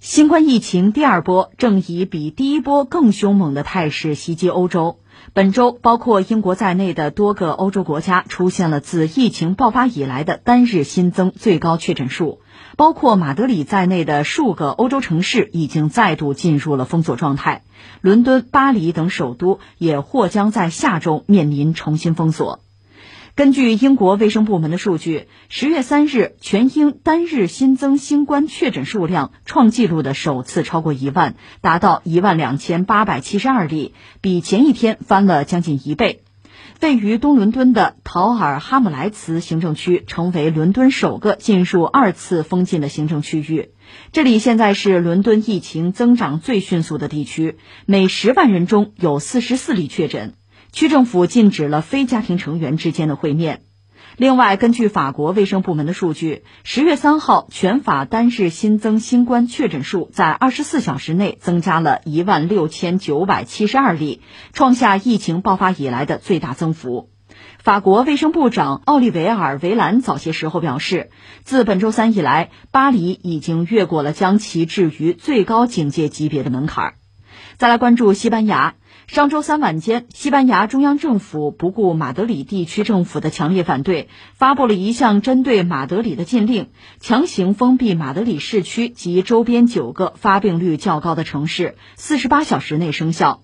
新冠疫情第二波正以比第一波更凶猛的态势袭击欧洲。本周，包括英国在内的多个欧洲国家出现了自疫情爆发以来的单日新增最高确诊数，包括马德里在内的数个欧洲城市已经再度进入了封锁状态，伦敦、巴黎等首都也或将在下周面临重新封锁。根据英国卫生部门的数据，十月三日，全英单日新增新冠确诊数量创纪录的首次超过一万，达到一万两千八百七十二例，比前一天翻了将近一倍。位于东伦敦的陶尔哈姆莱茨行政区成为伦敦首个进入二次封禁的行政区域。这里现在是伦敦疫情增长最迅速的地区，每十万人中有四十四例确诊。区政府禁止了非家庭成员之间的会面。另外，根据法国卫生部门的数据，十月三号全法单日新增新冠确诊数在二十四小时内增加了一万六千九百七十二例，创下疫情爆发以来的最大增幅。法国卫生部长奥利维尔·维兰早些时候表示，自本周三以来，巴黎已经越过了将其置于最高警戒级别的门槛。再来关注西班牙。上周三晚间，西班牙中央政府不顾马德里地区政府的强烈反对，发布了一项针对马德里的禁令，强行封闭马德里市区及周边九个发病率较高的城市，四十八小时内生效。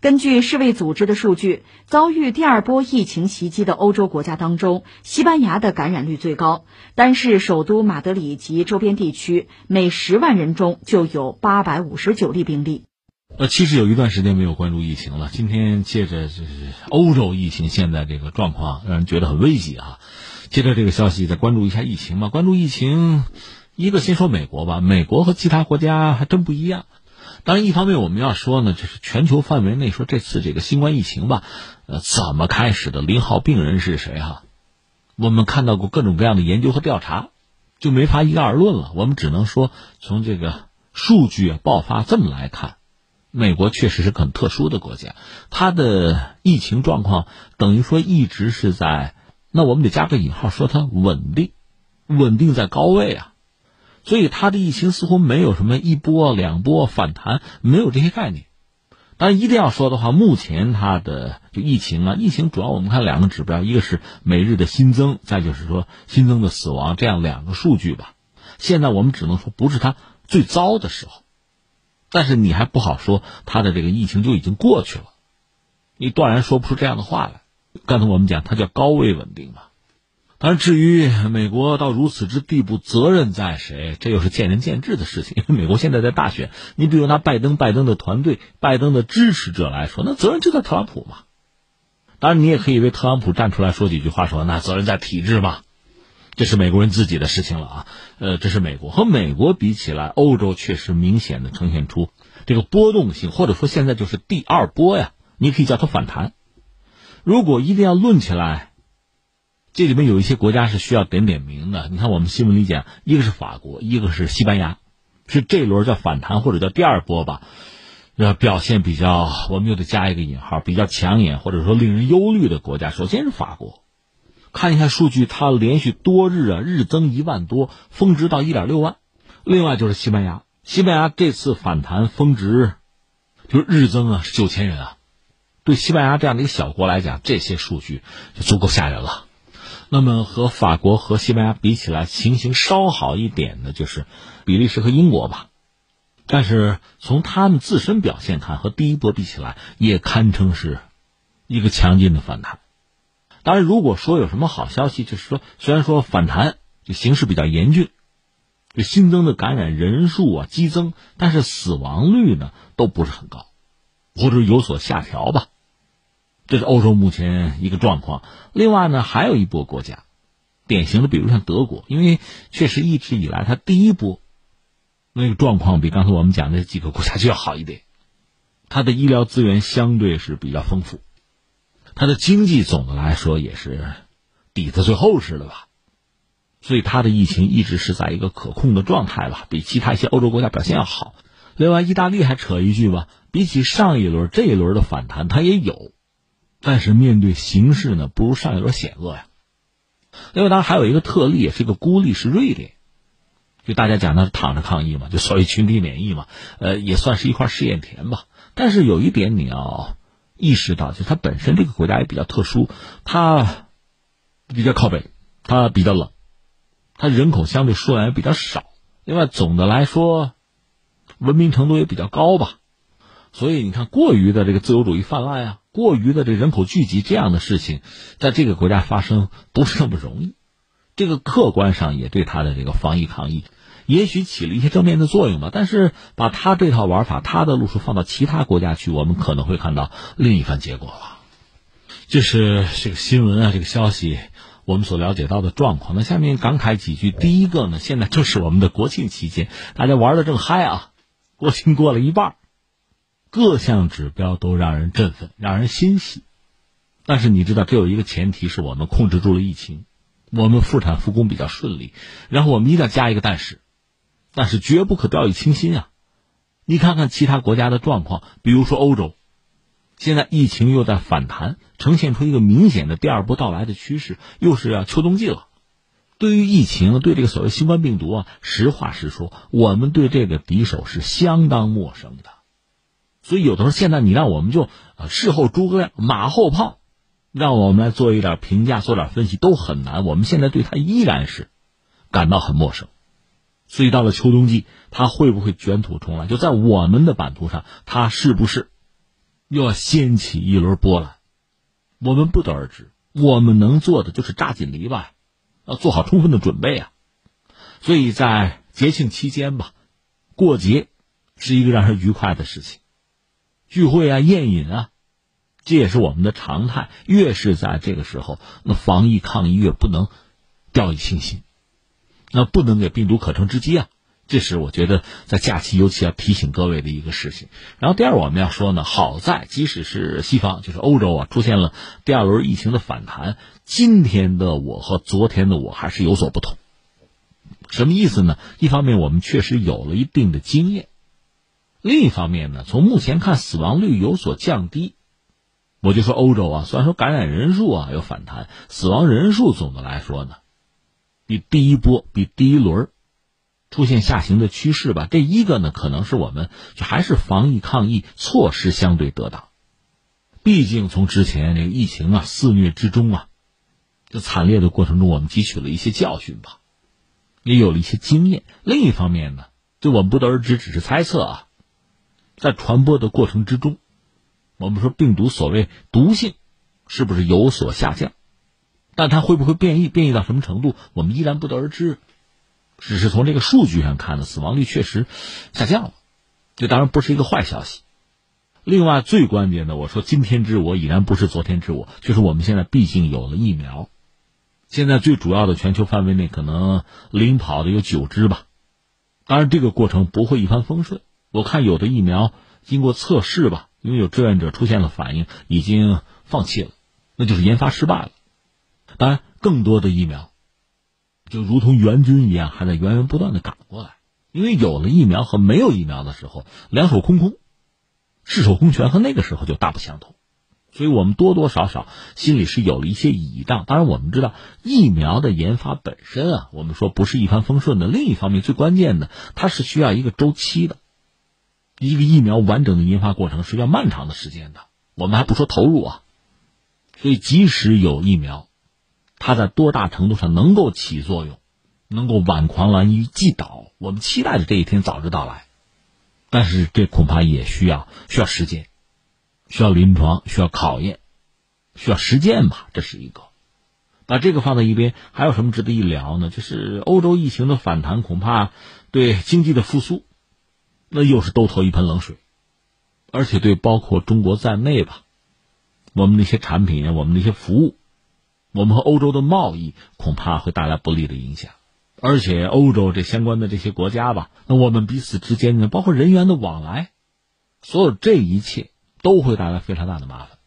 根据世卫组织的数据，遭遇第二波疫情袭击的欧洲国家当中，西班牙的感染率最高。单是首都马德里及周边地区，每十万人中就有八百五十九例病例。呃，其实有一段时间没有关注疫情了。今天借着就是欧洲疫情现在这个状况，让人觉得很危急啊。借着这个消息，再关注一下疫情吧。关注疫情，一个先说美国吧。美国和其他国家还真不一样。当然，一方面我们要说呢，就是全球范围内说这次这个新冠疫情吧，呃，怎么开始的？零号病人是谁？哈，我们看到过各种各样的研究和调查，就没法一概而论了。我们只能说从这个数据爆发这么来看。美国确实是很特殊的国家，它的疫情状况等于说一直是在，那我们得加个引号，说它稳定，稳定在高位啊，所以它的疫情似乎没有什么一波两波反弹，没有这些概念。但一定要说的话，目前它的就疫情啊，疫情主要我们看两个指标，一个是每日的新增，再就是说新增的死亡，这样两个数据吧。现在我们只能说不是它最糟的时候。但是你还不好说，他的这个疫情就已经过去了，你断然说不出这样的话来。刚才我们讲，它叫高位稳定嘛。当然，至于美国到如此之地步，责任在谁，这又是见仁见智的事情。因为美国现在在大选，你比如拿拜登、拜登的团队、拜登的支持者来说，那责任就在特朗普嘛。当然，你也可以为特朗普站出来说几句话，说那责任在体制嘛。这是美国人自己的事情了啊，呃，这是美国和美国比起来，欧洲确实明显的呈现出这个波动性，或者说现在就是第二波呀，你可以叫它反弹。如果一定要论起来，这里面有一些国家是需要点点名的。你看我们新闻里讲，一个是法国，一个是西班牙，是这轮叫反弹或者叫第二波吧，要表现比较，我们又得加一个引号，比较抢眼或者说令人忧虑的国家，首先是法国。看一下数据，它连续多日啊日增一万多，峰值到一点六万。另外就是西班牙，西班牙这次反弹峰值就是日增啊是九千人啊。对西班牙这样的一个小国来讲，这些数据就足够吓人了。那么和法国和西班牙比起来，情形稍好一点的就是比利时和英国吧。但是从他们自身表现看，和第一波比起来，也堪称是一个强劲的反弹。当然，如果说有什么好消息，就是说，虽然说反弹就形势比较严峻，这新增的感染人数啊激增，但是死亡率呢都不是很高，或者有所下调吧。这是欧洲目前一个状况。另外呢，还有一波国家，典型的，比如像德国，因为确实一直以来它第一波那个状况比刚才我们讲的几个国家就要好一点，它的医疗资源相对是比较丰富。它的经济总的来说也是底子最厚实的吧，所以它的疫情一直是在一个可控的状态吧，比其他一些欧洲国家表现要好。另外，意大利还扯一句吧，比起上一轮这一轮的反弹，它也有，但是面对形势呢，不如上一轮险恶呀。另外，当然还有一个特例，也是一个孤立，是瑞典。就大家讲的是躺着抗疫嘛，就所谓群体免疫嘛，呃，也算是一块试验田吧。但是有一点你要意识到，就它本身这个国家也比较特殊，它比较靠北，它比较冷，它人口相对数量也比较少。另外，总的来说，文明程度也比较高吧。所以你看，过于的这个自由主义泛滥啊，过于的这人口聚集这样的事情，在这个国家发生不是那么容易。这个客观上也对他的这个防疫抗疫，也许起了一些正面的作用吧。但是把他这套玩法、他的路数放到其他国家去，我们可能会看到另一番结果了。这是这个新闻啊，这个消息我们所了解到的状况。那下面感慨几句。第一个呢，现在就是我们的国庆期间，大家玩的正嗨啊，国庆过了一半。各项指标都让人振奋，让人欣喜，但是你知道，这有一个前提是我们控制住了疫情，我们复产复工比较顺利。然后我们一定要加一个但是，但是绝不可掉以轻心啊！你看看其他国家的状况，比如说欧洲，现在疫情又在反弹，呈现出一个明显的第二波到来的趋势，又是要秋冬季了。对于疫情，对这个所谓新冠病毒啊，实话实说，我们对这个敌手是相当陌生的。所以有的时候，现在你让我们就啊事后诸葛亮、马后炮，让我们来做一点评价、做点分析都很难。我们现在对他依然是感到很陌生。所以到了秋冬季，他会不会卷土重来？就在我们的版图上，他是不是又要掀起一轮波澜？我们不得而知。我们能做的就是扎紧篱笆，要做好充分的准备啊。所以在节庆期间吧，过节是一个让人愉快的事情。聚会啊，宴饮啊，这也是我们的常态。越是在这个时候，那防疫抗疫越不能掉以轻心，那不能给病毒可乘之机啊！这是我觉得在假期尤其要提醒各位的一个事情。然后第二，我们要说呢，好在即使是西方，就是欧洲啊，出现了第二轮疫情的反弹，今天的我和昨天的我还是有所不同。什么意思呢？一方面，我们确实有了一定的经验。另一方面呢，从目前看，死亡率有所降低。我就说欧洲啊，虽然说感染人数啊有反弹，死亡人数总的来说呢，比第一波、比第一轮出现下行的趋势吧。这一个呢，可能是我们还是防疫抗疫措施相对得当。毕竟从之前这个疫情啊肆虐之中啊，这惨烈的过程中，我们汲取了一些教训吧，也有了一些经验。另一方面呢，就我们不得而知，只是猜测啊。在传播的过程之中，我们说病毒所谓毒性是不是有所下降？但它会不会变异？变异到什么程度？我们依然不得而知。只是从这个数据上看呢，死亡率确实下降了，这当然不是一个坏消息。另外，最关键的，我说今天之我已然不是昨天之我，就是我们现在毕竟有了疫苗。现在最主要的全球范围内可能领跑的有九支吧，当然这个过程不会一帆风顺。我看有的疫苗经过测试吧，因为有志愿者出现了反应，已经放弃了，那就是研发失败了。当然，更多的疫苗就如同援军一样，还在源源不断的赶过来。因为有了疫苗和没有疫苗的时候，两手空空，赤手空拳和那个时候就大不相同。所以我们多多少少心里是有了一些倚仗。当然，我们知道疫苗的研发本身啊，我们说不是一帆风顺的。另一方面，最关键的，它是需要一个周期的。一个疫苗完整的研发过程是要漫长的时间的，我们还不说投入啊，所以即使有疫苗，它在多大程度上能够起作用，能够挽狂澜于既倒，我们期待的这一天早日到来，但是这恐怕也需要需要时间，需要临床，需要考验，需要实践吧，这是一个。把这个放在一边，还有什么值得一聊呢？就是欧洲疫情的反弹，恐怕对经济的复苏。那又是兜头一盆冷水，而且对包括中国在内吧，我们那些产品、我们那些服务，我们和欧洲的贸易恐怕会带来不利的影响。而且欧洲这相关的这些国家吧，那我们彼此之间呢，包括人员的往来，所有这一切都会带来非常大的麻烦。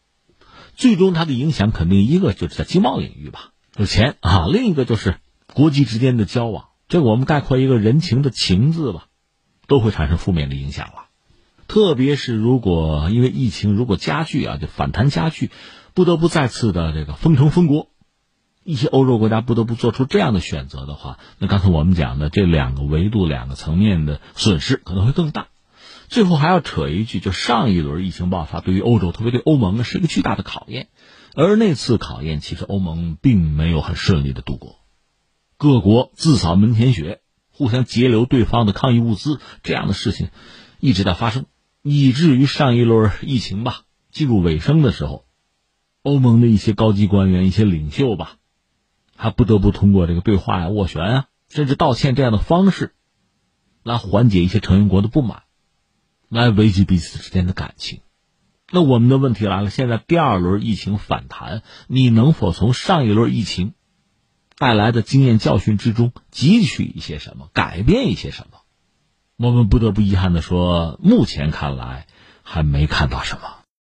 最终它的影响肯定一个就是在经贸领域吧，有钱啊；另一个就是国际之间的交往，这我们概括一个人情的情字吧。都会产生负面的影响了，特别是如果因为疫情如果加剧啊，就反弹加剧，不得不再次的这个封城封国，一些欧洲国家不得不做出这样的选择的话，那刚才我们讲的这两个维度、两个层面的损失可能会更大。最后还要扯一句，就上一轮疫情爆发对于欧洲，特别对欧盟呢，是一个巨大的考验。而那次考验，其实欧盟并没有很顺利的度过，各国自扫门前雪，互相截留对方的抗疫物资，这样的事情一直在发生，以至于上一轮疫情吧进入尾声的时候，欧盟的一些高级官员、一些领袖吧，还不得不通过这个对话呀、斡旋啊，甚至道歉这样的方式，来缓解一些成员国的不满，来维系彼此之间的感情。那我们的问题来了，现在第二轮疫情反弹，你能否从上一轮疫情带来的经验教训之中汲取一些什么，改变一些什么？我们不得不遗憾的说，目前看来还没看到什么。